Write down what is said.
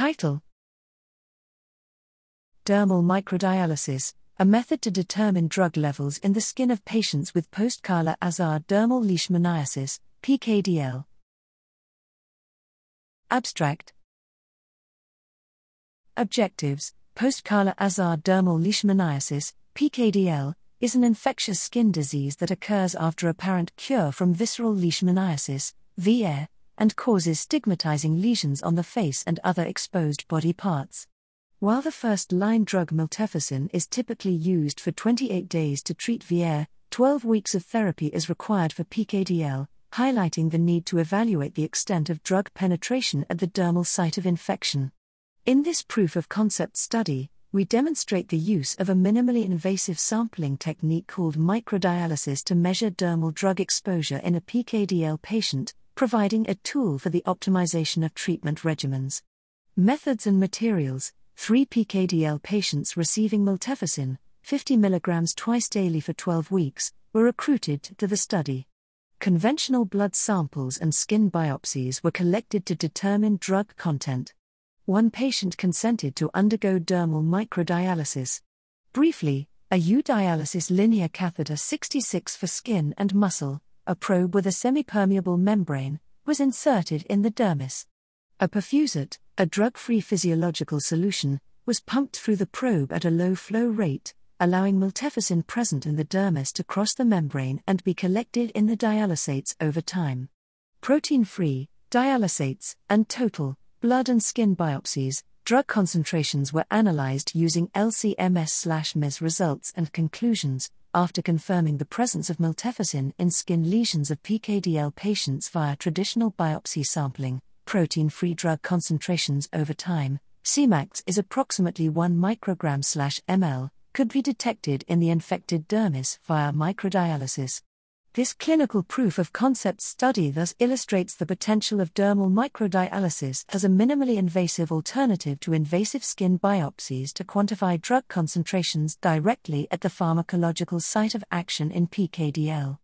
Title. Dermal microdialysis, a method to determine drug levels in the skin of patients with post Kala Azar dermal leishmaniasis, PKDL. Abstract. Objectives. Post Kala Azar dermal leishmaniasis, PKDL, is an infectious skin disease that occurs after apparent cure from visceral leishmaniasis, VL, and causes stigmatizing lesions on the face and other exposed body parts. While the first line drug miltefosine is typically used for 28 days to treat VL, 12 weeks of therapy is required for PKDL, highlighting the need to evaluate the extent of drug penetration at the dermal site of infection. In this proof of concept study, we demonstrate the use of a minimally invasive sampling technique called microdialysis to measure dermal drug exposure in a PKDL patient, providing a tool for the optimization of treatment regimens. Methods and materials three PKDL patients receiving miltefosine, 50 mg twice daily for 12 weeks, were recruited to the study. Conventional blood samples and skin biopsies were collected to determine drug content. One patient consented to undergo dermal microdialysis. Briefly, a U dialysis linear catheter 66 for skin and muscle, a probe with a semi-permeable membrane, was inserted in the dermis. A perfusate, a drug free physiological solution, was pumped through the probe at a low flow rate, allowing miltefosine present in the dermis to cross the membrane and be collected in the dialysates over time. Protein free, dialysates, and total, blood and skin biopsies, drug concentrations were analyzed using LCMS MS results and conclusions, after confirming the presence of miltefosine in skin lesions of PKDL patients via traditional biopsy sampling protein free drug concentrations over time, Cmax is approximately 1 microgram ml, could be detected in the infected dermis via microdialysis. This clinical proof of concept study thus illustrates the potential of dermal microdialysis as a minimally invasive alternative to invasive skin biopsies to quantify drug concentrations directly at the pharmacological site of action in PKDL.